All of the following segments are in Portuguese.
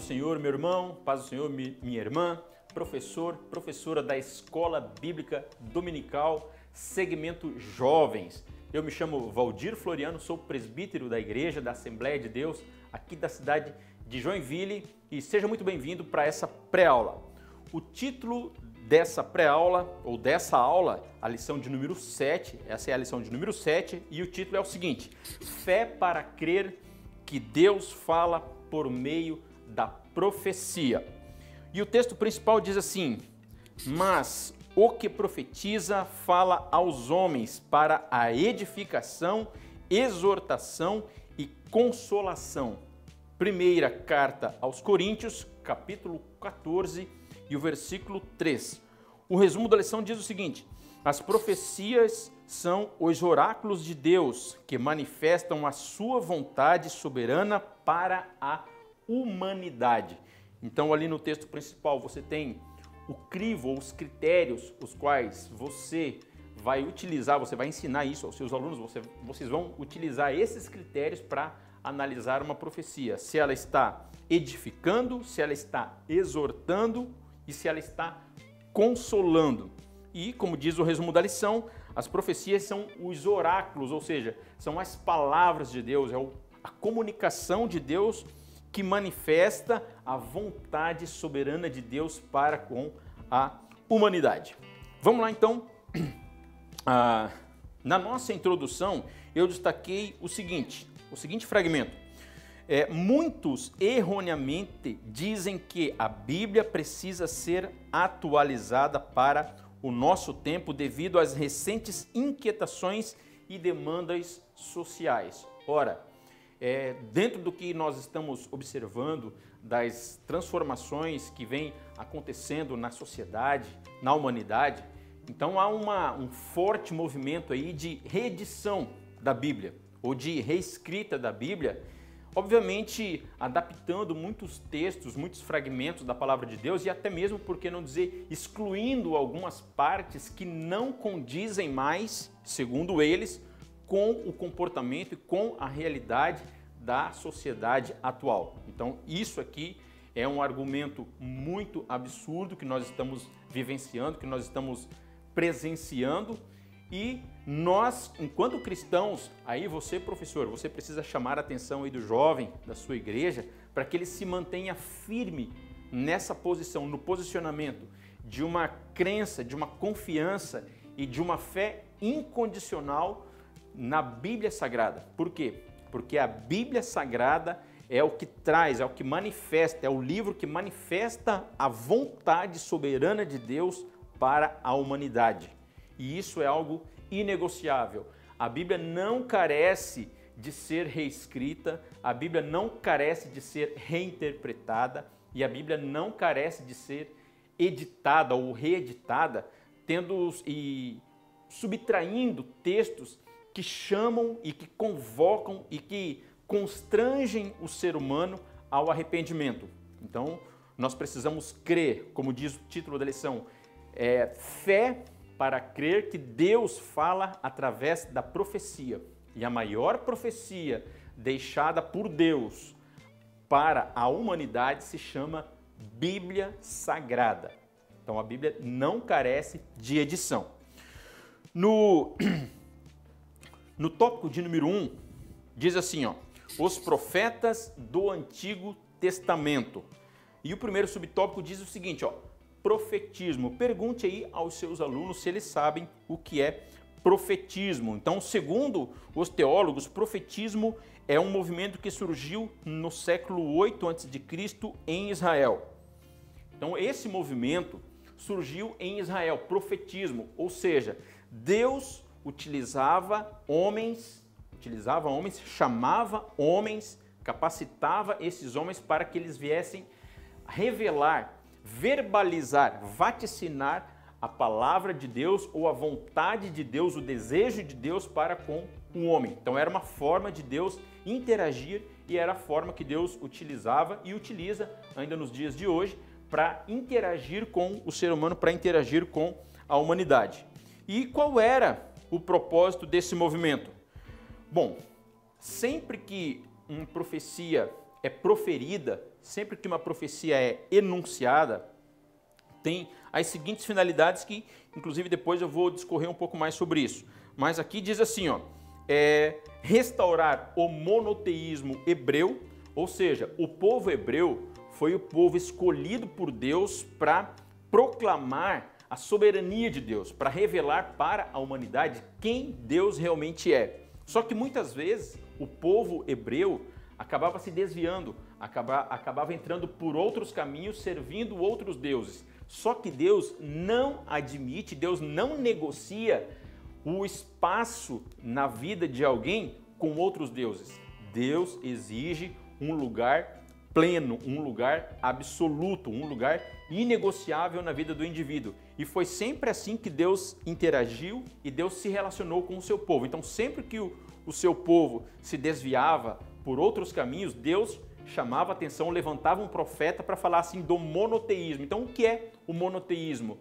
Do Senhor, meu irmão, paz do Senhor, minha irmã, professor, professora da Escola Bíblica Dominical, segmento Jovens. Eu me chamo Valdir Floriano, sou presbítero da Igreja da Assembleia de Deus, aqui da cidade de Joinville, e seja muito bem-vindo para essa pré-aula. O título dessa pré-aula, ou dessa aula, a lição de número 7, essa é a lição de número 7, e o título é o seguinte: Fé para crer que Deus fala por meio da profecia. E o texto principal diz assim: Mas o que profetiza fala aos homens para a edificação, exortação e consolação. Primeira carta aos Coríntios, capítulo 14 e o versículo 3. O resumo da lição diz o seguinte: As profecias são os oráculos de Deus que manifestam a sua vontade soberana para a humanidade. Então, ali no texto principal, você tem o crivo, os critérios, os quais você vai utilizar, você vai ensinar isso aos seus alunos, você, vocês vão utilizar esses critérios para analisar uma profecia. Se ela está edificando, se ela está exortando e se ela está consolando. E, como diz o resumo da lição, as profecias são os oráculos, ou seja, são as palavras de Deus, é a comunicação de Deus que manifesta a vontade soberana de Deus para com a humanidade. Vamos lá então. Ah, na nossa introdução, eu destaquei o seguinte: o seguinte fragmento. É, muitos erroneamente dizem que a Bíblia precisa ser atualizada para o nosso tempo devido às recentes inquietações e demandas sociais. Ora, é, dentro do que nós estamos observando das transformações que vêm acontecendo na sociedade, na humanidade, então há uma, um forte movimento aí de reedição da Bíblia ou de reescrita da Bíblia, obviamente adaptando muitos textos, muitos fragmentos da palavra de Deus e até mesmo, por que não dizer, excluindo algumas partes que não condizem mais, segundo eles, com o comportamento e com a realidade da sociedade atual. Então, isso aqui é um argumento muito absurdo que nós estamos vivenciando, que nós estamos presenciando e nós, enquanto cristãos, aí você, professor, você precisa chamar a atenção aí do jovem da sua igreja para que ele se mantenha firme nessa posição, no posicionamento de uma crença, de uma confiança e de uma fé incondicional na Bíblia Sagrada. Por quê? Porque a Bíblia Sagrada é o que traz, é o que manifesta, é o livro que manifesta a vontade soberana de Deus para a humanidade. E isso é algo inegociável. A Bíblia não carece de ser reescrita, a Bíblia não carece de ser reinterpretada e a Bíblia não carece de ser editada ou reeditada, tendo e subtraindo textos que chamam e que convocam e que constrangem o ser humano ao arrependimento. Então, nós precisamos crer, como diz o título da lição, é fé para crer que Deus fala através da profecia. E a maior profecia deixada por Deus para a humanidade se chama Bíblia Sagrada. Então a Bíblia não carece de edição. No No tópico de número 1, um, diz assim, ó, os profetas do Antigo Testamento. E o primeiro subtópico diz o seguinte, ó, profetismo. Pergunte aí aos seus alunos se eles sabem o que é profetismo. Então, segundo os teólogos, profetismo é um movimento que surgiu no século 8 a.C. em Israel. Então, esse movimento surgiu em Israel, profetismo, ou seja, Deus utilizava homens, utilizava homens, chamava homens, capacitava esses homens para que eles viessem revelar, verbalizar, vaticinar a palavra de Deus ou a vontade de Deus, o desejo de Deus para com o homem. Então era uma forma de Deus interagir e era a forma que Deus utilizava e utiliza ainda nos dias de hoje para interagir com o ser humano, para interagir com a humanidade. E qual era o propósito desse movimento? Bom, sempre que uma profecia é proferida, sempre que uma profecia é enunciada, tem as seguintes finalidades que, inclusive, depois eu vou discorrer um pouco mais sobre isso. Mas aqui diz assim, ó, é restaurar o monoteísmo hebreu, ou seja, o povo hebreu foi o povo escolhido por Deus para proclamar a soberania de Deus, para revelar para a humanidade quem Deus realmente é. Só que muitas vezes o povo hebreu acabava se desviando, acabava, acabava entrando por outros caminhos, servindo outros deuses. Só que Deus não admite, Deus não negocia o espaço na vida de alguém com outros deuses. Deus exige um lugar pleno, um lugar absoluto, um lugar inegociável na vida do indivíduo. E foi sempre assim que Deus interagiu e Deus se relacionou com o seu povo. Então, sempre que o, o seu povo se desviava por outros caminhos, Deus chamava atenção, levantava um profeta para falar assim do monoteísmo. Então, o que é o monoteísmo?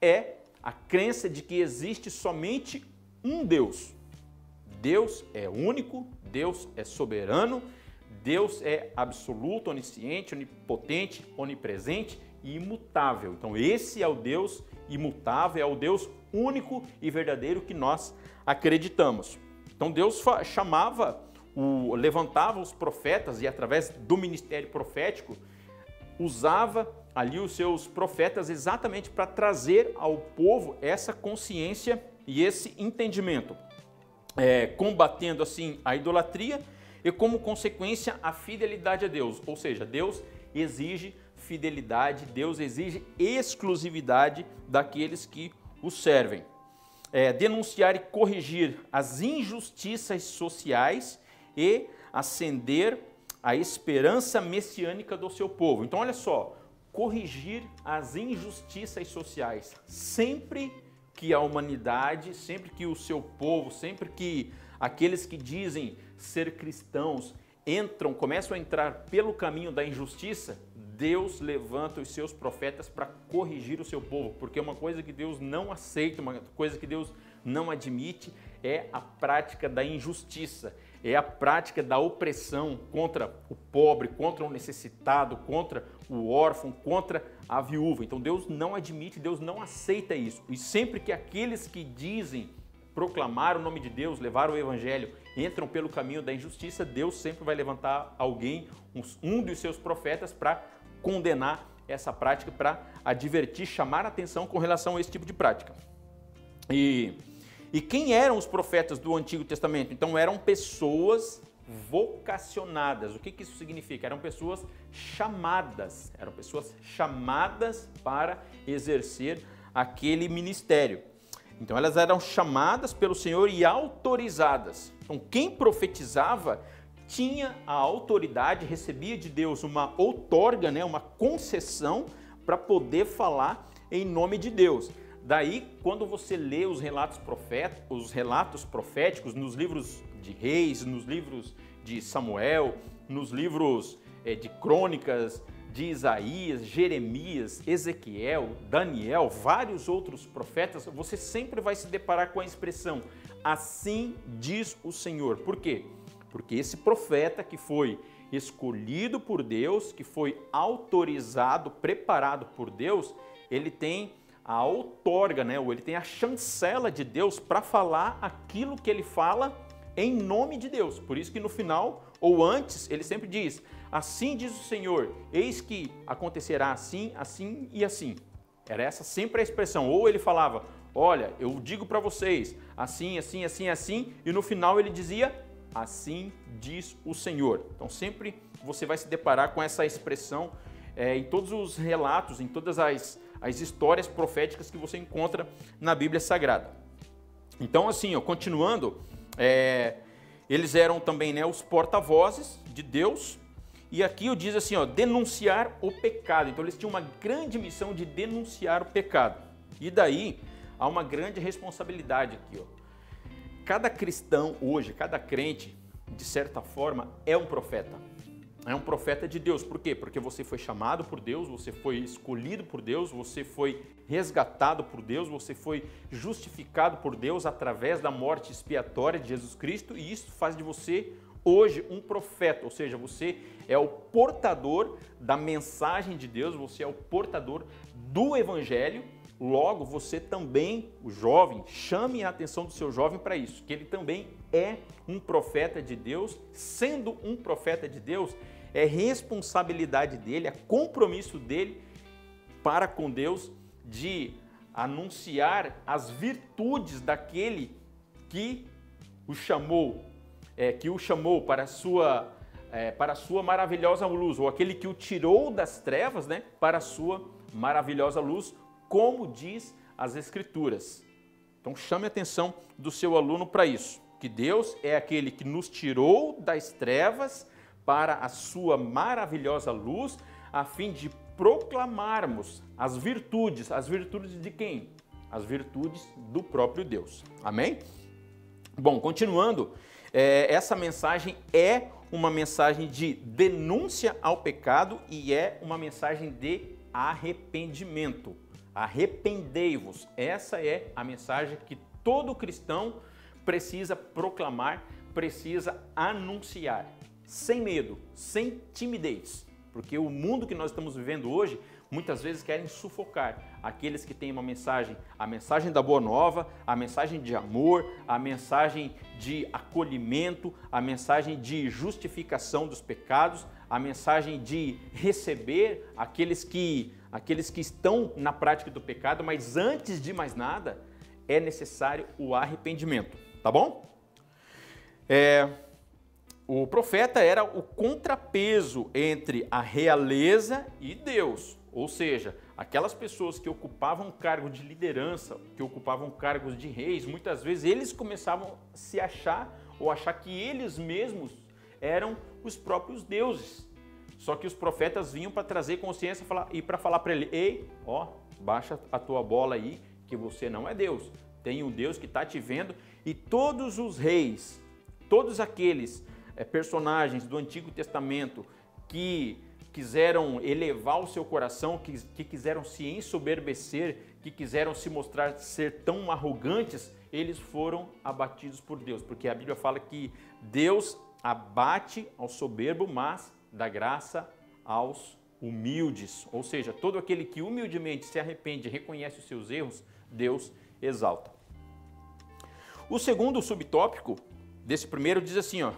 É a crença de que existe somente um Deus. Deus é único, Deus é soberano, Deus é absoluto, onisciente, onipotente, onipresente e imutável. Então, esse é o Deus imutável, é o Deus único e verdadeiro que nós acreditamos. Então, Deus chamava o, levantava os profetas e através do ministério profético usava ali os seus profetas exatamente para trazer ao povo essa consciência e esse entendimento, é, combatendo assim a idolatria e como consequência a fidelidade a Deus, ou seja, Deus exige fidelidade, Deus exige exclusividade daqueles que o servem. É, denunciar e corrigir as injustiças sociais e acender a esperança messiânica do seu povo. Então, olha só, corrigir as injustiças sociais. Sempre que a humanidade, sempre que o seu povo, sempre que aqueles que dizem ser cristãos entram, começam a entrar pelo caminho da injustiça, Deus levanta os seus profetas para corrigir o seu povo, porque uma coisa que Deus não aceita, uma coisa que Deus não admite é a prática da injustiça, é a prática da opressão contra o pobre, contra o necessitado, contra o órfão, contra a viúva. Então Deus não admite, Deus não aceita isso. E sempre que aqueles que dizem proclamar o nome de Deus, levar o evangelho, entram pelo caminho da injustiça, Deus sempre vai levantar alguém, um dos seus profetas, para condenar essa prática, para advertir, chamar atenção com relação a esse tipo de prática. E e quem eram os profetas do Antigo Testamento? Então eram pessoas vocacionadas. O que, que isso significa? Eram pessoas chamadas, eram pessoas chamadas para exercer aquele ministério. Então elas eram chamadas pelo Senhor e autorizadas. Então quem profetizava tinha a autoridade, recebia de Deus uma outorga, né, uma concessão para poder falar em nome de Deus. Daí, quando você lê os relatos, os relatos proféticos nos livros de reis, nos livros de Samuel, nos livros é, de crônicas de Isaías, Jeremias, Ezequiel, Daniel, vários outros profetas, você sempre vai se deparar com a expressão assim diz o Senhor. Por quê? Porque esse profeta que foi escolhido por Deus, que foi autorizado, preparado por Deus, ele tem a outorga, né? Ou ele tem a chancela de Deus para falar aquilo que ele fala em nome de Deus. Por isso que no final ou antes ele sempre diz: Assim diz o Senhor, eis que acontecerá assim, assim e assim. Era essa sempre a expressão. Ou ele falava: Olha, eu digo para vocês, assim, assim, assim, assim, e no final ele dizia: Assim diz o Senhor. Então sempre você vai se deparar com essa expressão é, em todos os relatos, em todas as as histórias proféticas que você encontra na Bíblia Sagrada. Então, assim, ó, continuando, é, eles eram também né, os porta-vozes de Deus. E aqui eu diz assim, ó, denunciar o pecado. Então eles tinham uma grande missão de denunciar o pecado. E daí há uma grande responsabilidade aqui, ó. Cada cristão hoje, cada crente, de certa forma, é um profeta é um profeta de Deus. Por quê? Porque você foi chamado por Deus, você foi escolhido por Deus, você foi resgatado por Deus, você foi justificado por Deus através da morte expiatória de Jesus Cristo, e isso faz de você hoje um profeta, ou seja, você é o portador da mensagem de Deus, você é o portador do evangelho. Logo, você também, o jovem, chame a atenção do seu jovem para isso, que ele também é um profeta de Deus. Sendo um profeta de Deus, é responsabilidade dele, é compromisso dele para com Deus de anunciar as virtudes daquele que o chamou, é, que o chamou para a sua é, para a sua maravilhosa luz, ou aquele que o tirou das trevas, né, para a sua maravilhosa luz, como diz as Escrituras. Então chame a atenção do seu aluno para isso, que Deus é aquele que nos tirou das trevas para a sua maravilhosa luz, a fim de proclamarmos as virtudes, as virtudes de quem? As virtudes do próprio Deus. Amém? Bom, continuando, é, essa mensagem é uma mensagem de denúncia ao pecado e é uma mensagem de arrependimento. Arrependei-vos. Essa é a mensagem que todo cristão precisa proclamar, precisa anunciar, sem medo, sem timidez. Porque o mundo que nós estamos vivendo hoje muitas vezes querem sufocar aqueles que têm uma mensagem, a mensagem da boa nova, a mensagem de amor, a mensagem de acolhimento, a mensagem de justificação dos pecados, a mensagem de receber aqueles que aqueles que estão na prática do pecado, mas antes de mais nada, é necessário o arrependimento, tá bom? É, o profeta era o contrapeso entre a realeza e Deus. Ou seja, aquelas pessoas que ocupavam cargo de liderança, que ocupavam cargos de reis, muitas vezes eles começavam a se achar ou achar que eles mesmos eram os próprios deuses. Só que os profetas vinham para trazer consciência e para falar para ele: ei, ó, baixa a tua bola aí, que você não é Deus. Tem um Deus que está te vendo. E todos os reis, todos aqueles é, personagens do Antigo Testamento que quiseram elevar o seu coração, que, que quiseram se ensoberbecer, que quiseram se mostrar ser tão arrogantes, eles foram abatidos por Deus, porque a Bíblia fala que Deus abate ao soberbo, mas dá graça aos humildes. Ou seja, todo aquele que humildemente se arrepende e reconhece os seus erros, Deus exalta. O segundo subtópico desse primeiro diz assim, ó: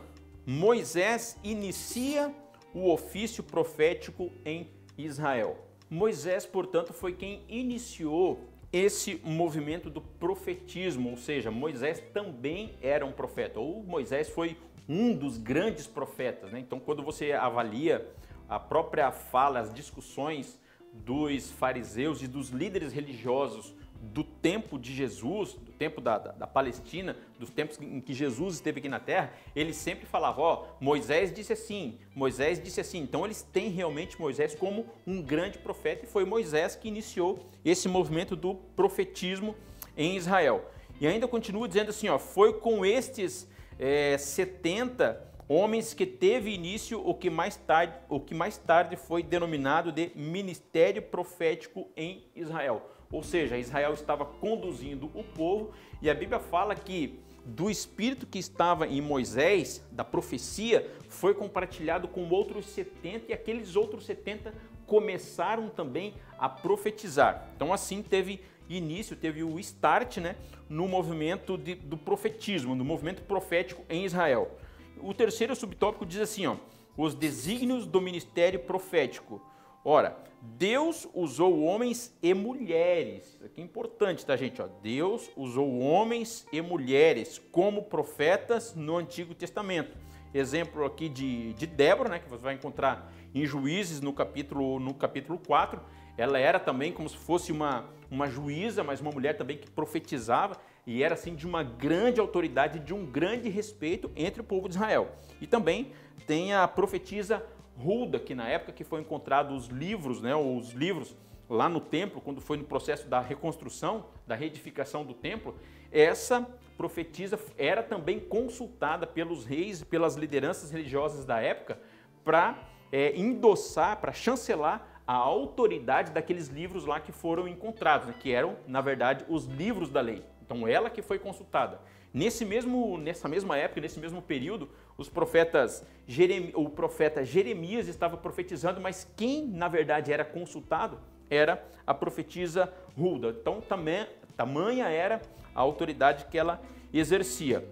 Moisés inicia o ofício profético em Israel. Moisés, portanto, foi quem iniciou esse movimento do profetismo, ou seja, Moisés também era um profeta, ou Moisés foi um dos grandes profetas. Né? Então, quando você avalia a própria fala, as discussões dos fariseus e dos líderes religiosos do tempo de Jesus, do tempo da, da, da, Palestina, dos tempos em que Jesus esteve aqui na Terra, ele sempre falava, ó, Moisés disse assim, Moisés disse assim. Então eles têm realmente Moisés como um grande profeta e foi Moisés que iniciou esse movimento do profetismo em Israel. E ainda continua dizendo assim, ó, foi com estes é, 70 homens que teve início o que mais tarde, o que mais tarde foi denominado de ministério profético em Israel. Ou seja, Israel estava conduzindo o povo e a Bíblia fala que do espírito que estava em Moisés, da profecia, foi compartilhado com outros 70 e aqueles outros 70 começaram também a profetizar. Então assim teve início, teve o start né, no movimento de, do profetismo, no movimento profético em Israel. O terceiro subtópico diz assim, ó, os desígnios do ministério profético. Ora, Deus usou homens e mulheres. Isso aqui é importante, tá, gente? Ó, Deus usou homens e mulheres como profetas no Antigo Testamento. Exemplo aqui de, de Débora, né, que você vai encontrar em Juízes no capítulo, no capítulo 4. Ela era também como se fosse uma, uma juíza, mas uma mulher também que profetizava e era assim de uma grande autoridade, de um grande respeito entre o povo de Israel. E também tem a profetisa Hulda, que na época que foi encontrado os livros, né, os livros lá no templo, quando foi no processo da reconstrução, da reedificação do templo, essa profetisa era também consultada pelos reis e pelas lideranças religiosas da época para é, endossar, para chancelar a autoridade daqueles livros lá que foram encontrados, né, que eram, na verdade, os livros da lei. Então, ela que foi consultada. Nesse mesmo, nessa mesma época, nesse mesmo período, os profetas Jeremias, o profeta Jeremias estava profetizando, mas quem na verdade era consultado era a profetisa Hulda. Então também tamanha era a autoridade que ela exercia.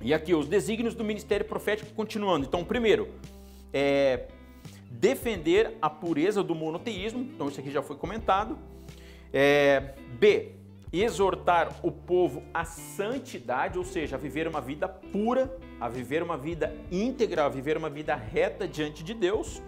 E aqui os desígnios do ministério profético continuando. Então, primeiro, é, defender a pureza do monoteísmo. Então isso aqui já foi comentado. É, B, exortar o povo à santidade, ou seja, a viver uma vida pura, a viver uma vida íntegra, a viver uma vida reta diante de Deus.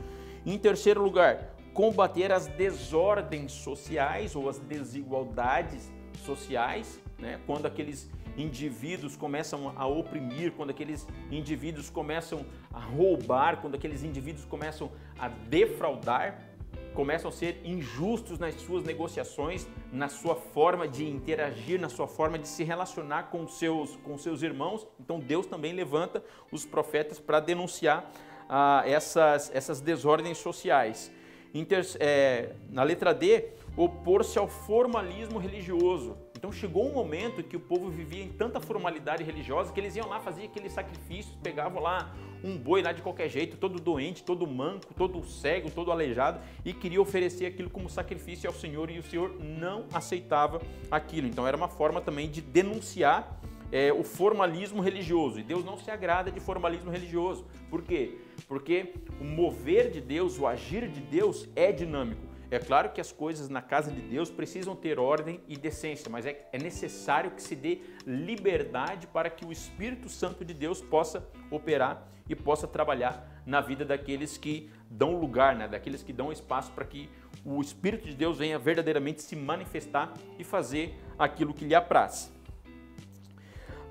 Em terceiro lugar, combater as desordens sociais ou as desigualdades sociais, né? quando aqueles indivíduos começam a oprimir, quando aqueles indivíduos começam a roubar, quando aqueles indivíduos começam a defraudar, começam a ser injustos nas suas negociações, na sua forma de interagir, na sua forma de se relacionar com seus, com seus irmãos. Então Deus também levanta os profetas para denunciar ah, essas, essas desordens sociais. Inter, é, na letra D, opor-se ao formalismo religioso. Então chegou um momento que o povo vivia em tanta formalidade religiosa que eles iam lá, faziam aqueles sacrifícios, pegavam lá um boi lá de qualquer jeito, todo doente, todo manco, todo cego, todo aleijado e queria oferecer aquilo como sacrifício ao Senhor e o Senhor não aceitava aquilo. Então era uma forma também de denunciar é, o formalismo religioso. E Deus não se agrada de formalismo religioso. Por quê? Porque o mover de Deus, o agir de Deus é dinâmico. É claro que as coisas na casa de Deus precisam ter ordem e decência, mas é, é necessário que se dê liberdade para que o Espírito Santo de Deus possa operar e possa trabalhar na vida daqueles que dão lugar, né? daqueles que dão espaço para que o Espírito de Deus venha verdadeiramente se manifestar e fazer aquilo que lhe apraz.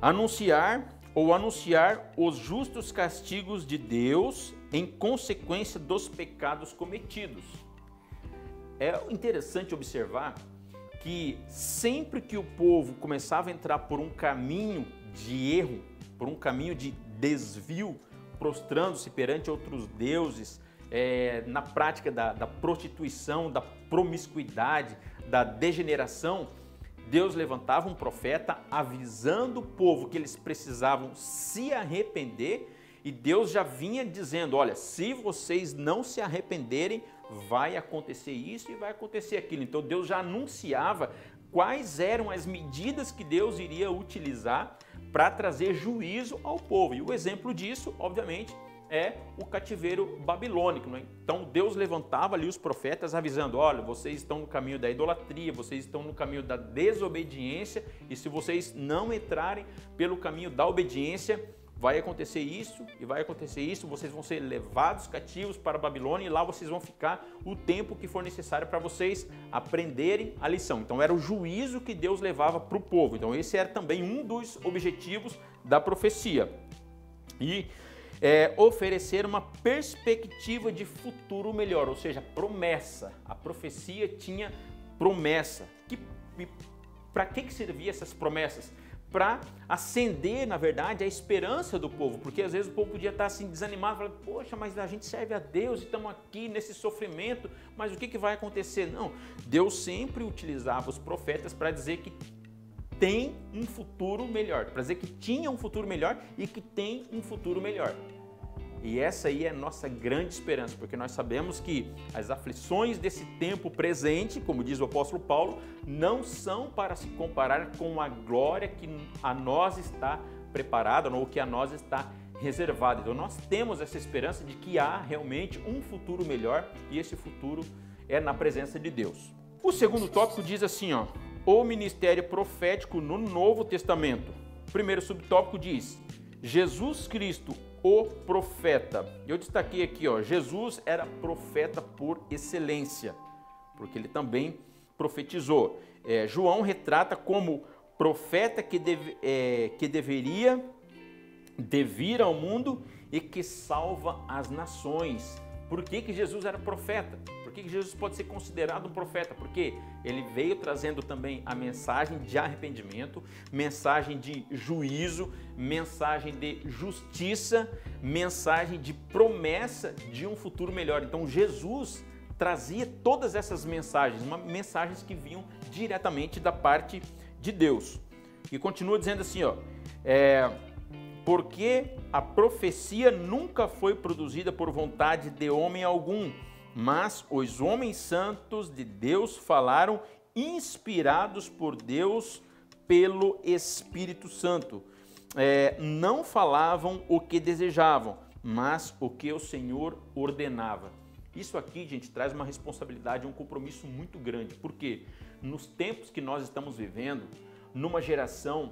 Anunciar ou anunciar os justos castigos de Deus em consequência dos pecados cometidos. É interessante observar que sempre que o povo começava a entrar por um caminho de erro, por um caminho de desvio, prostrando-se perante outros deuses, é, na prática da, da prostituição, da promiscuidade, da degeneração, Deus levantava um profeta avisando o povo que eles precisavam se arrepender e Deus já vinha dizendo: olha, se vocês não se arrependerem, vai acontecer isso e vai acontecer aquilo. Então Deus já anunciava quais eram as medidas que Deus iria utilizar para trazer juízo ao povo. E o exemplo disso, obviamente, é o cativeiro babilônico. Né? Então Deus levantava ali os profetas avisando: olha, vocês estão no caminho da idolatria, vocês estão no caminho da desobediência, e se vocês não entrarem pelo caminho da obediência, vai acontecer isso e vai acontecer isso, vocês vão ser levados cativos para a Babilônia e lá vocês vão ficar o tempo que for necessário para vocês aprenderem a lição. Então era o juízo que Deus levava para o povo. Então esse era também um dos objetivos da profecia. E é, oferecer uma perspectiva de futuro melhor, ou seja, promessa. A profecia tinha promessa. Que, Para que, que servia essas promessas? Para acender, na verdade, a esperança do povo, porque às vezes o povo podia estar assim desanimado, falando, poxa, mas a gente serve a Deus e estamos aqui nesse sofrimento, mas o que, que vai acontecer? Não, Deus sempre utilizava os profetas para dizer que tem um futuro melhor, para dizer que tinha um futuro melhor e que tem um futuro melhor. E essa aí é a nossa grande esperança, porque nós sabemos que as aflições desse tempo presente, como diz o apóstolo Paulo, não são para se comparar com a glória que a nós está preparada ou que a nós está reservada. Então nós temos essa esperança de que há realmente um futuro melhor e esse futuro é na presença de Deus. O segundo tópico diz assim, ó: o ministério profético no Novo Testamento. O primeiro subtópico diz: Jesus Cristo, o profeta. Eu destaquei aqui, ó, Jesus era profeta por excelência, porque ele também profetizou. É, João retrata como profeta que, deve, é, que deveria devir ao mundo e que salva as nações. Por que, que Jesus era profeta? Por que, que Jesus pode ser considerado um profeta? Porque ele veio trazendo também a mensagem de arrependimento, mensagem de juízo, mensagem de justiça, mensagem de promessa de um futuro melhor. Então Jesus trazia todas essas mensagens, uma, mensagens que vinham diretamente da parte de Deus. E continua dizendo assim, ó, É, porque a profecia nunca foi produzida por vontade de homem algum, mas os homens santos de Deus falaram inspirados por Deus pelo Espírito Santo. É, não falavam o que desejavam, mas o que o Senhor ordenava. Isso aqui, gente, traz uma responsabilidade, um compromisso muito grande, porque nos tempos que nós estamos vivendo, numa geração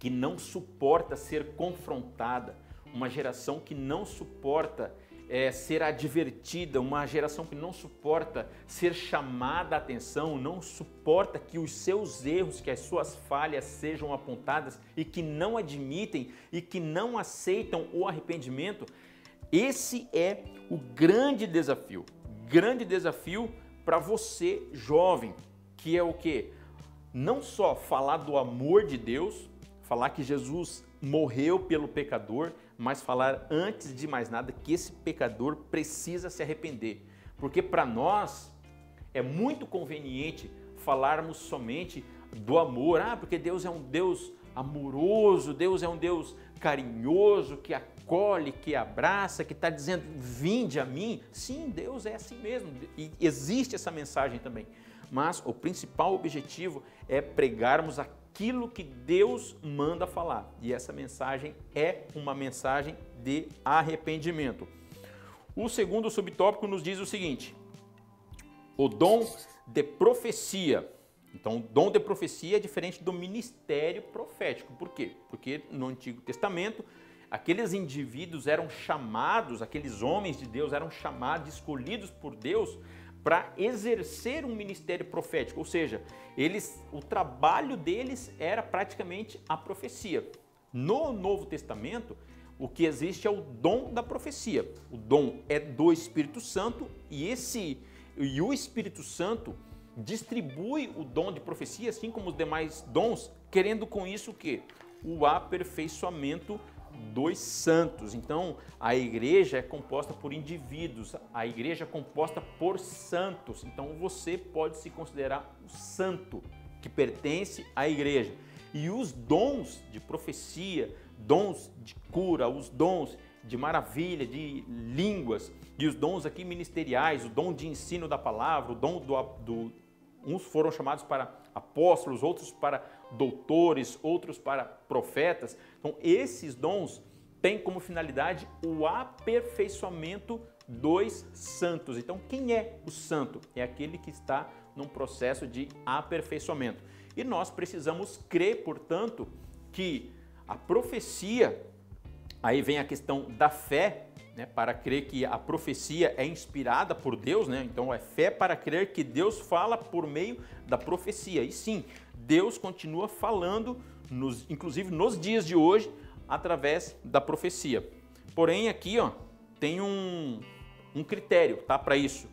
que não suporta ser confrontada, uma geração que não suporta é, ser advertida, uma geração que não suporta ser chamada a atenção, não suporta que os seus erros, que as suas falhas sejam apontadas e que não admitem e que não aceitam o arrependimento. Esse é o grande desafio, grande desafio para você jovem, que é o que? Não só falar do amor de Deus, falar que Jesus morreu pelo pecador, mas falar antes de mais nada que esse pecador precisa se arrepender. Porque para nós é muito conveniente falarmos somente do amor. Ah, porque Deus é um Deus amoroso, Deus é um Deus carinhoso, que acolhe, que abraça, que está dizendo, vinde a mim. Sim, Deus é assim mesmo. E existe essa mensagem também. Mas o principal objetivo é pregarmos a aquilo que Deus manda falar. E essa mensagem é uma mensagem de arrependimento. O segundo subtópico nos diz o seguinte: o dom de profecia. Então, o dom de profecia é diferente do ministério profético. Por quê? Porque no Antigo Testamento, aqueles indivíduos eram chamados, aqueles homens de Deus eram chamados, escolhidos por Deus para exercer um ministério profético, ou seja, eles, o trabalho deles era praticamente a profecia. No Novo Testamento, o que existe é o dom da profecia. O dom é do Espírito Santo e esse e o Espírito Santo distribui o dom de profecia, assim como os demais dons, querendo com isso o que o aperfeiçoamento dos santos. Então, a igreja é composta por indivíduos, a igreja é composta por santos. Então, você pode se considerar o santo que pertence à igreja. E os dons de profecia, dons de cura, os dons de maravilha, de línguas, e os dons aqui ministeriais, o dom de ensino da palavra, o dom do, do uns foram chamados para apóstolos, outros para doutores, outros para profetas. Então, esses dons têm como finalidade o aperfeiçoamento dos santos. Então, quem é o santo? É aquele que está num processo de aperfeiçoamento. E nós precisamos crer, portanto, que a profecia, aí vem a questão da fé, né, para crer que a profecia é inspirada por Deus, né? Então é fé para crer que Deus fala por meio da profecia. E sim, Deus continua falando, nos, inclusive nos dias de hoje, através da profecia. Porém, aqui ó, tem um, um critério tá, para isso.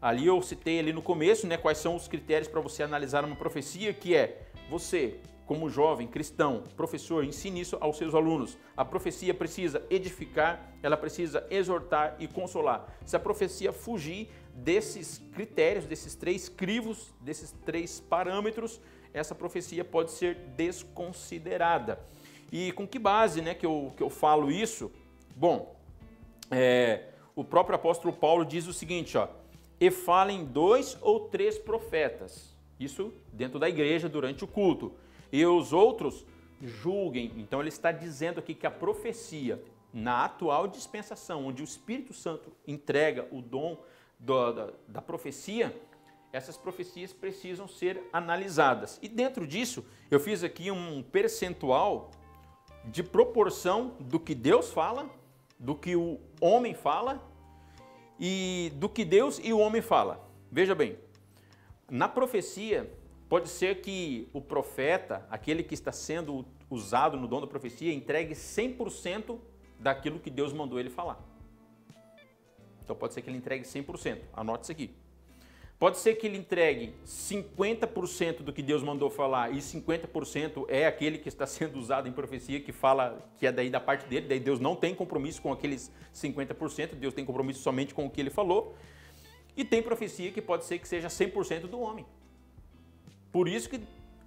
Ali eu citei ali no começo né, quais são os critérios para você analisar uma profecia, que é você como jovem cristão, professor, ensine isso aos seus alunos. A profecia precisa edificar, ela precisa exortar e consolar. Se a profecia fugir desses critérios, desses três crivos, desses três parâmetros, essa profecia pode ser desconsiderada. E com que base né, que, eu, que eu falo isso? Bom, é, o próprio apóstolo Paulo diz o seguinte, ó, e falem dois ou três profetas. Isso dentro da igreja durante o culto e os outros julguem. Então ele está dizendo aqui que a profecia, na atual dispensação, onde o Espírito Santo entrega o dom do, da, da profecia, essas profecias precisam ser analisadas. E dentro disso, eu fiz aqui um percentual de proporção do que Deus fala, do que o homem fala e do que Deus e o homem fala. Veja bem, na profecia Pode ser que o profeta, aquele que está sendo usado no dom da profecia, entregue 100% daquilo que Deus mandou ele falar. Então pode ser que ele entregue 100%. Anote isso aqui. Pode ser que ele entregue 50% do que Deus mandou falar e 50% é aquele que está sendo usado em profecia, que fala que é daí da parte dele, daí Deus não tem compromisso com aqueles 50%, Deus tem compromisso somente com o que ele falou. E tem profecia que pode ser que seja 100% do homem. Por isso que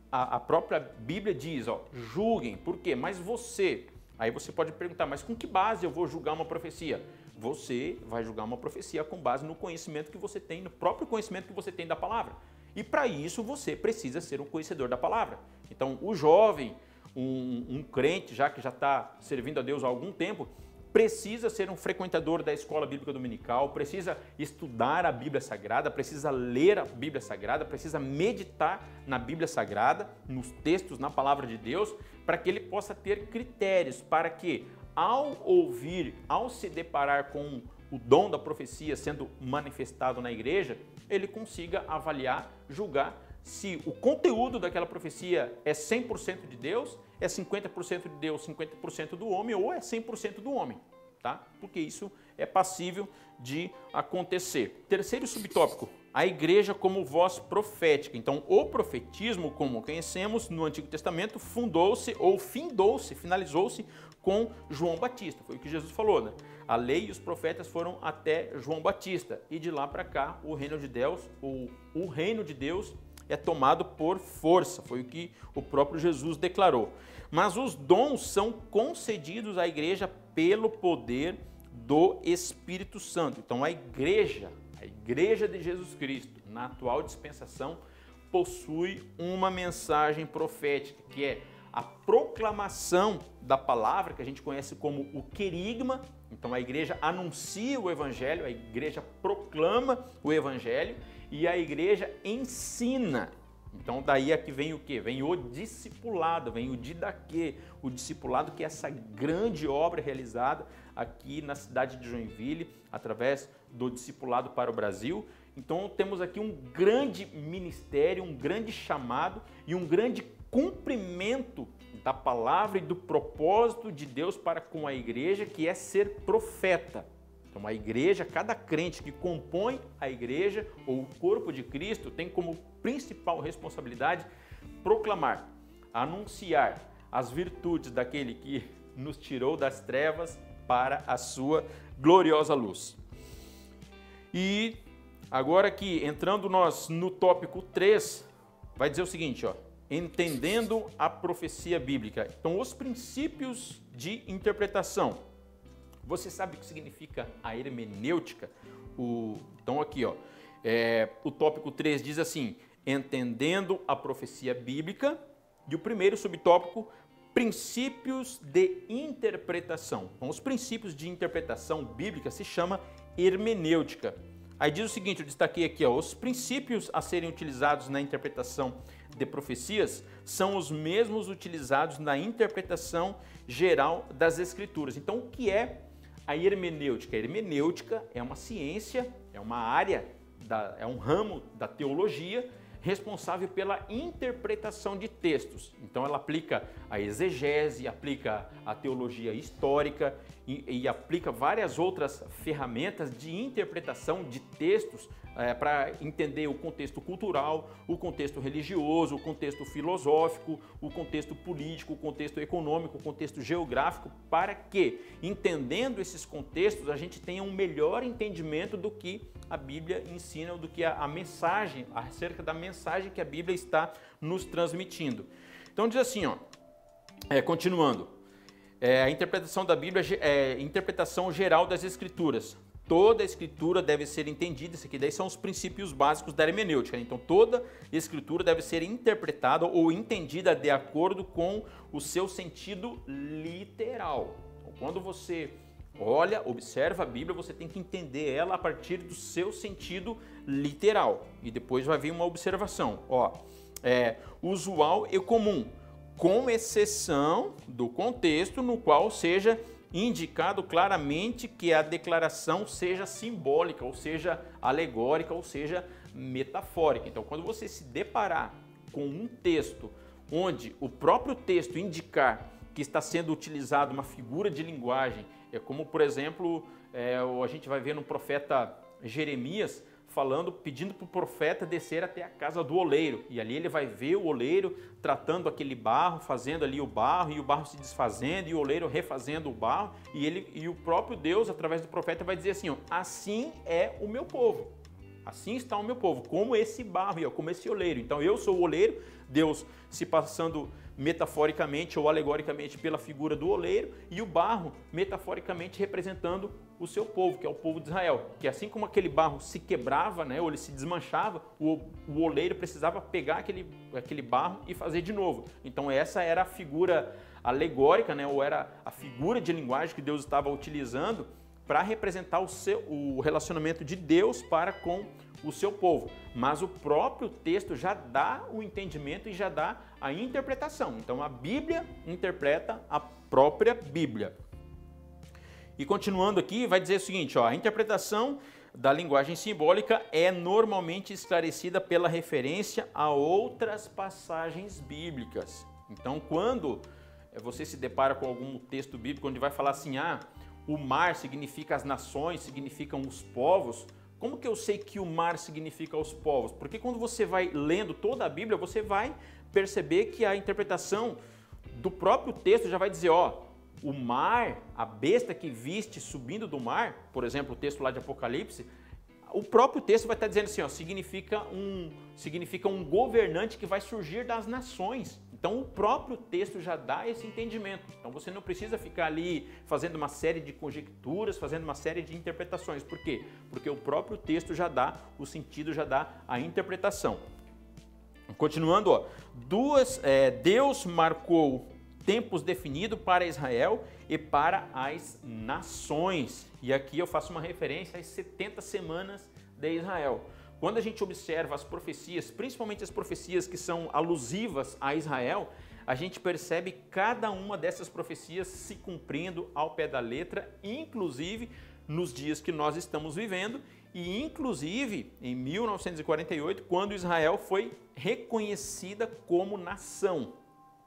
a, a própria Bíblia diz, ó, julguem. Por quê? Mas você, aí você pode perguntar, mas com que base eu vou julgar uma profecia? Você vai julgar uma profecia com base no conhecimento que você tem, no próprio conhecimento que você tem da palavra. E para isso você precisa ser um conhecedor da palavra. Então, o jovem, um, um crente já que já está servindo a Deus há algum tempo, precisa ser um frequentador da escola bíblica dominical, precisa estudar a Bíblia Sagrada, precisa ler a Bíblia Sagrada, precisa meditar na Bíblia Sagrada, nos textos, na palavra de Deus, para que ele possa ter critérios para que, ao ouvir, ao se deparar com o dom da profecia sendo manifestado na igreja, ele consiga avaliar, julgar se o conteúdo daquela profecia é 100% de Deus, é 50% de Deus, 50% do homem ou é 100% do homem, tá? Porque isso é passível de acontecer. Terceiro subtópico, a igreja como voz profética. Então, o profetismo, como conhecemos no Antigo Testamento, fundou-se ou findou-se, finalizou-se com João Batista. Foi o que Jesus falou, né? A lei e os profetas foram até João Batista e de lá para cá o reino de Deus, o, o reino de Deus é tomado por força, foi o que o próprio Jesus declarou. Mas os dons são concedidos à igreja pelo poder do Espírito Santo. Então a igreja, a igreja de Jesus Cristo, na atual dispensação, possui uma mensagem profética, que é a proclamação da palavra, que a gente conhece como o querigma. Então a igreja anuncia o evangelho, a igreja proclama o evangelho e a igreja ensina. Então daí aqui vem o que? Vem o discipulado, vem o didaquê, o discipulado que é essa grande obra realizada aqui na cidade de Joinville, através do discipulado para o Brasil. Então temos aqui um grande ministério, um grande chamado e um grande cumprimento da palavra e do propósito de Deus para com a igreja, que é ser profeta. Então, a igreja, cada crente que compõe a igreja ou o corpo de Cristo tem como principal responsabilidade proclamar, anunciar as virtudes daquele que nos tirou das trevas para a sua gloriosa luz. E agora aqui, entrando nós no tópico 3, vai dizer o seguinte, ó, entendendo a profecia bíblica. Então, os princípios de interpretação você sabe o que significa a hermenêutica? O, então aqui, ó, é, o tópico 3 diz assim, entendendo a profecia bíblica, e o primeiro subtópico, princípios de interpretação. Então, os princípios de interpretação bíblica se chama hermenêutica. Aí diz o seguinte, eu destaquei aqui, ó, os princípios a serem utilizados na interpretação de profecias são os mesmos utilizados na interpretação geral das escrituras. Então, o que é a hermenêutica. A hermenêutica é uma ciência, é uma área, da, é um ramo da teologia responsável pela interpretação de textos. Então ela aplica a exegese, aplica a teologia histórica e, e aplica várias outras ferramentas de interpretação de textos é, para entender o contexto cultural, o contexto religioso, o contexto filosófico, o contexto político, o contexto econômico, o contexto geográfico, para que, entendendo esses contextos, a gente tenha um melhor entendimento do que a Bíblia ensina, do que a, a mensagem, acerca da mensagem que a Bíblia está nos transmitindo. Então diz assim, ó, é, continuando, é, a interpretação da Bíblia é interpretação geral das Escrituras toda escritura deve ser entendida, isso aqui daí são os princípios básicos da hermenêutica. Então toda escritura deve ser interpretada ou entendida de acordo com o seu sentido literal. Então, quando você olha, observa a Bíblia, você tem que entender ela a partir do seu sentido literal. E depois vai vir uma observação. Ó, é usual e comum, com exceção do contexto no qual seja indicado claramente que a declaração seja simbólica, ou seja, alegórica, ou seja, metafórica. Então, quando você se deparar com um texto onde o próprio texto indicar que está sendo utilizado uma figura de linguagem, é como, por exemplo, é, a gente vai ver no profeta Jeremias, falando, pedindo para o profeta descer até a casa do oleiro. E ali ele vai ver o oleiro tratando aquele barro, fazendo ali o barro, e o barro se desfazendo, e o oleiro refazendo o barro. E, ele, e o próprio Deus, através do profeta, vai dizer assim: ó, assim é o meu povo. Assim está o meu povo, como esse barro, como esse oleiro. Então eu sou o oleiro, Deus se passando metaforicamente ou alegoricamente pela figura do oleiro e o barro metaforicamente representando o seu povo, que é o povo de Israel. Que assim como aquele barro se quebrava, né, ou ele se desmanchava, o, o oleiro precisava pegar aquele, aquele barro e fazer de novo. Então essa era a figura alegórica, né, ou era a figura de linguagem que Deus estava utilizando para representar o, seu, o relacionamento de Deus para com o seu povo. Mas o próprio texto já dá o entendimento e já dá a interpretação. Então a Bíblia interpreta a própria Bíblia. E continuando aqui, vai dizer o seguinte: ó, a interpretação da linguagem simbólica é normalmente esclarecida pela referência a outras passagens bíblicas. Então, quando eh, você se depara com algum texto bíblico onde vai falar assim, ah, o mar significa as nações, significam os povos, como que eu sei que o mar significa os povos? Porque quando você vai lendo toda a Bíblia, você vai perceber que a interpretação do próprio texto já vai dizer, ó, o mar, a besta que viste subindo do mar, por exemplo, o texto lá de Apocalipse, o próprio texto vai estar dizendo assim, ó, significa um, significa um governante que vai surgir das nações. Então o próprio texto já dá esse entendimento. Então você não precisa ficar ali fazendo uma série de conjecturas, fazendo uma série de interpretações. Por quê? Porque o próprio texto já dá o sentido, já dá a interpretação. Continuando, ó, duas, é, Deus marcou tempos definidos para Israel e para as nações. E aqui eu faço uma referência às 70 semanas de Israel. Quando a gente observa as profecias, principalmente as profecias que são alusivas a Israel, a gente percebe cada uma dessas profecias se cumprindo ao pé da letra, inclusive nos dias que nós estamos vivendo e inclusive em 1948, quando Israel foi reconhecida como nação.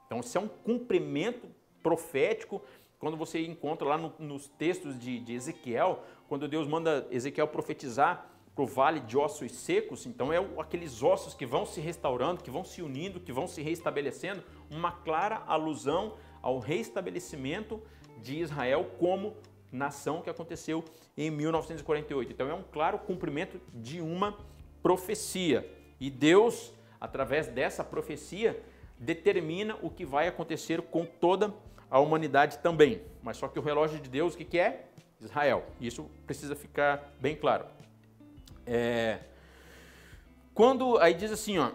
Então, isso é um cumprimento profético. Quando você encontra lá no, nos textos de, de Ezequiel, quando Deus manda Ezequiel profetizar para o vale de ossos secos, então é aqueles ossos que vão se restaurando, que vão se unindo, que vão se reestabelecendo, uma clara alusão ao reestabelecimento de Israel como nação que aconteceu em 1948. Então é um claro cumprimento de uma profecia. E Deus, através dessa profecia, determina o que vai acontecer com toda a humanidade também. Mas só que o relógio de Deus, o que é? Israel. Isso precisa ficar bem claro. É, quando aí diz assim, ó,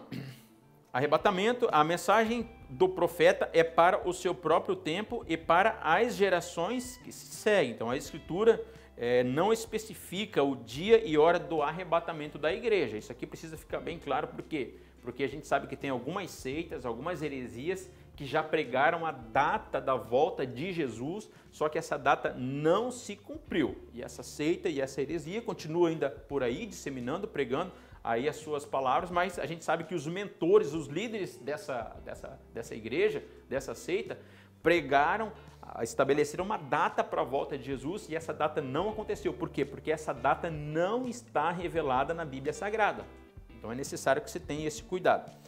arrebatamento, a mensagem do profeta é para o seu próprio tempo e para as gerações que se seguem. Então a escritura é, não especifica o dia e hora do arrebatamento da igreja. Isso aqui precisa ficar bem claro, por quê? Porque a gente sabe que tem algumas seitas, algumas heresias que já pregaram a data da volta de Jesus, só que essa data não se cumpriu. E essa seita e essa heresia continua ainda por aí disseminando, pregando aí as suas palavras, mas a gente sabe que os mentores, os líderes dessa, dessa, dessa igreja, dessa seita, pregaram, estabeleceram uma data para a volta de Jesus e essa data não aconteceu. Por quê? Porque essa data não está revelada na Bíblia Sagrada. Então é necessário que você tenha esse cuidado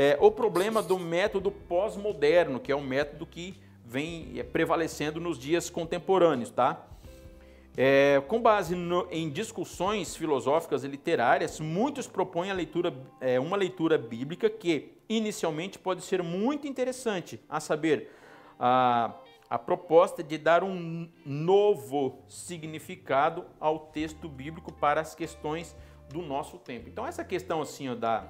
é, o problema do método pós-moderno, que é um método que vem é, prevalecendo nos dias contemporâneos, tá? É, com base no, em discussões filosóficas e literárias, muitos propõem a leitura, é, uma leitura bíblica que inicialmente pode ser muito interessante, a saber, a, a proposta de dar um novo significado ao texto bíblico para as questões do nosso tempo. Então essa questão assim ó, da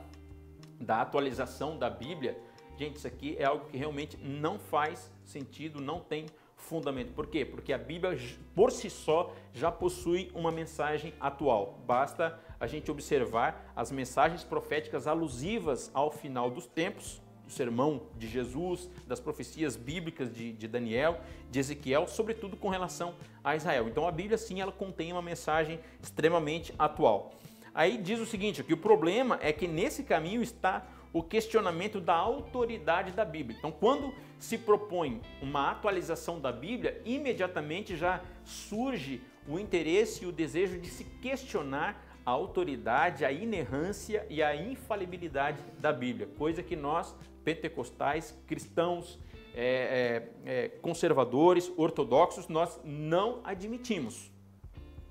da atualização da Bíblia, gente, isso aqui é algo que realmente não faz sentido, não tem fundamento. Por quê? Porque a Bíblia, por si só, já possui uma mensagem atual. Basta a gente observar as mensagens proféticas alusivas ao final dos tempos, do sermão de Jesus, das profecias bíblicas de, de Daniel, de Ezequiel, sobretudo com relação a Israel. Então a Bíblia, sim, ela contém uma mensagem extremamente atual. Aí diz o seguinte, que o problema é que nesse caminho está o questionamento da autoridade da Bíblia. Então, quando se propõe uma atualização da Bíblia, imediatamente já surge o interesse e o desejo de se questionar a autoridade, a inerrância e a infalibilidade da Bíblia, coisa que nós, pentecostais, cristãos, é, é, conservadores, ortodoxos, nós não admitimos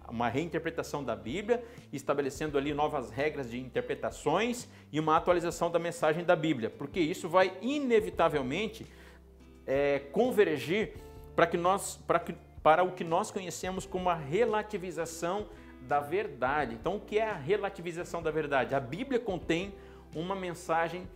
uma reinterpretação da Bíblia, estabelecendo ali novas regras de interpretações e uma atualização da mensagem da Bíblia, porque isso vai inevitavelmente é, convergir para que nós, para que, para o que nós conhecemos como a relativização da verdade. Então, o que é a relativização da verdade? A Bíblia contém uma mensagem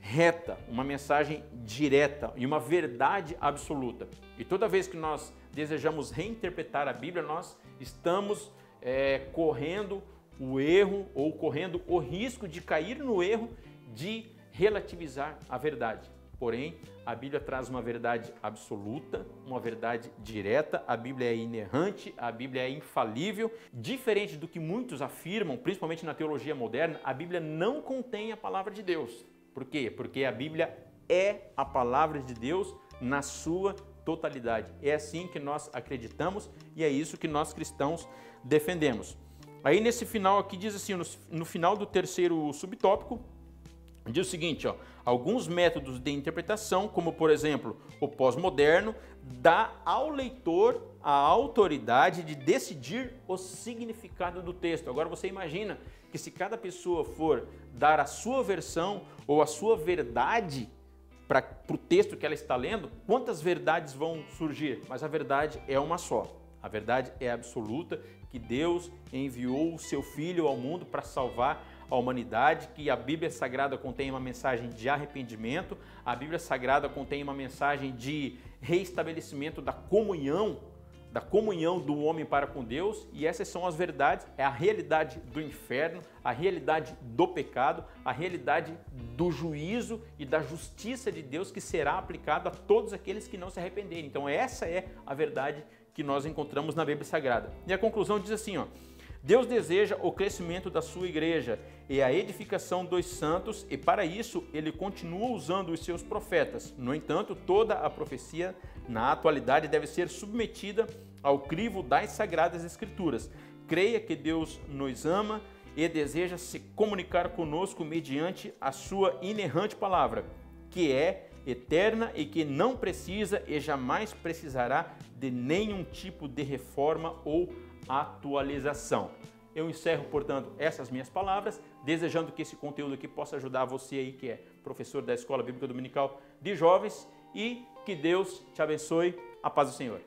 reta, uma mensagem direta e uma verdade absoluta. E toda vez que nós desejamos reinterpretar a Bíblia, nós estamos é, correndo o erro ou correndo o risco de cair no erro de relativizar a verdade. Porém, a Bíblia traz uma verdade absoluta, uma verdade direta, a Bíblia é inerrante, a Bíblia é infalível. Diferente do que muitos afirmam, principalmente na teologia moderna, a Bíblia não contém a palavra de Deus. Por quê? Porque a Bíblia é a palavra de Deus na sua totalidade. É assim que nós acreditamos e é isso que nós cristãos defendemos. Aí nesse final aqui diz assim, no, no final do terceiro subtópico, diz o seguinte, ó, alguns métodos de interpretação, como por exemplo o pós-moderno, dá ao leitor a autoridade de decidir o significado do texto. Agora você imagina que se cada pessoa for dar a sua versão ou a sua verdade para o texto que ela está lendo, quantas verdades vão surgir? Mas a verdade é uma só. A verdade é absoluta que Deus enviou o seu Filho ao mundo para salvar a humanidade, que a Bíblia Sagrada contém uma mensagem de arrependimento, a Bíblia Sagrada contém uma mensagem de reestabelecimento da comunhão, da comunhão do homem para com Deus, e essas são as verdades, é a realidade do inferno, a realidade do pecado, a realidade do juízo e da justiça de Deus que será aplicado a todos aqueles que não se arrependerem. Então essa é a verdade que nós encontramos na Bíblia Sagrada. E a conclusão diz assim, ó: Deus deseja o crescimento da sua igreja e a edificação dos santos, e para isso ele continua usando os seus profetas. No entanto, toda a profecia na atualidade deve ser submetida ao crivo das sagradas escrituras. Creia que Deus nos ama e deseja se comunicar conosco mediante a sua inerrante palavra, que é eterna e que não precisa e jamais precisará de nenhum tipo de reforma ou atualização. Eu encerro, portanto, essas minhas palavras, desejando que esse conteúdo aqui possa ajudar você aí que é professor da Escola Bíblica Dominical de Jovens e que Deus te abençoe. A paz do Senhor.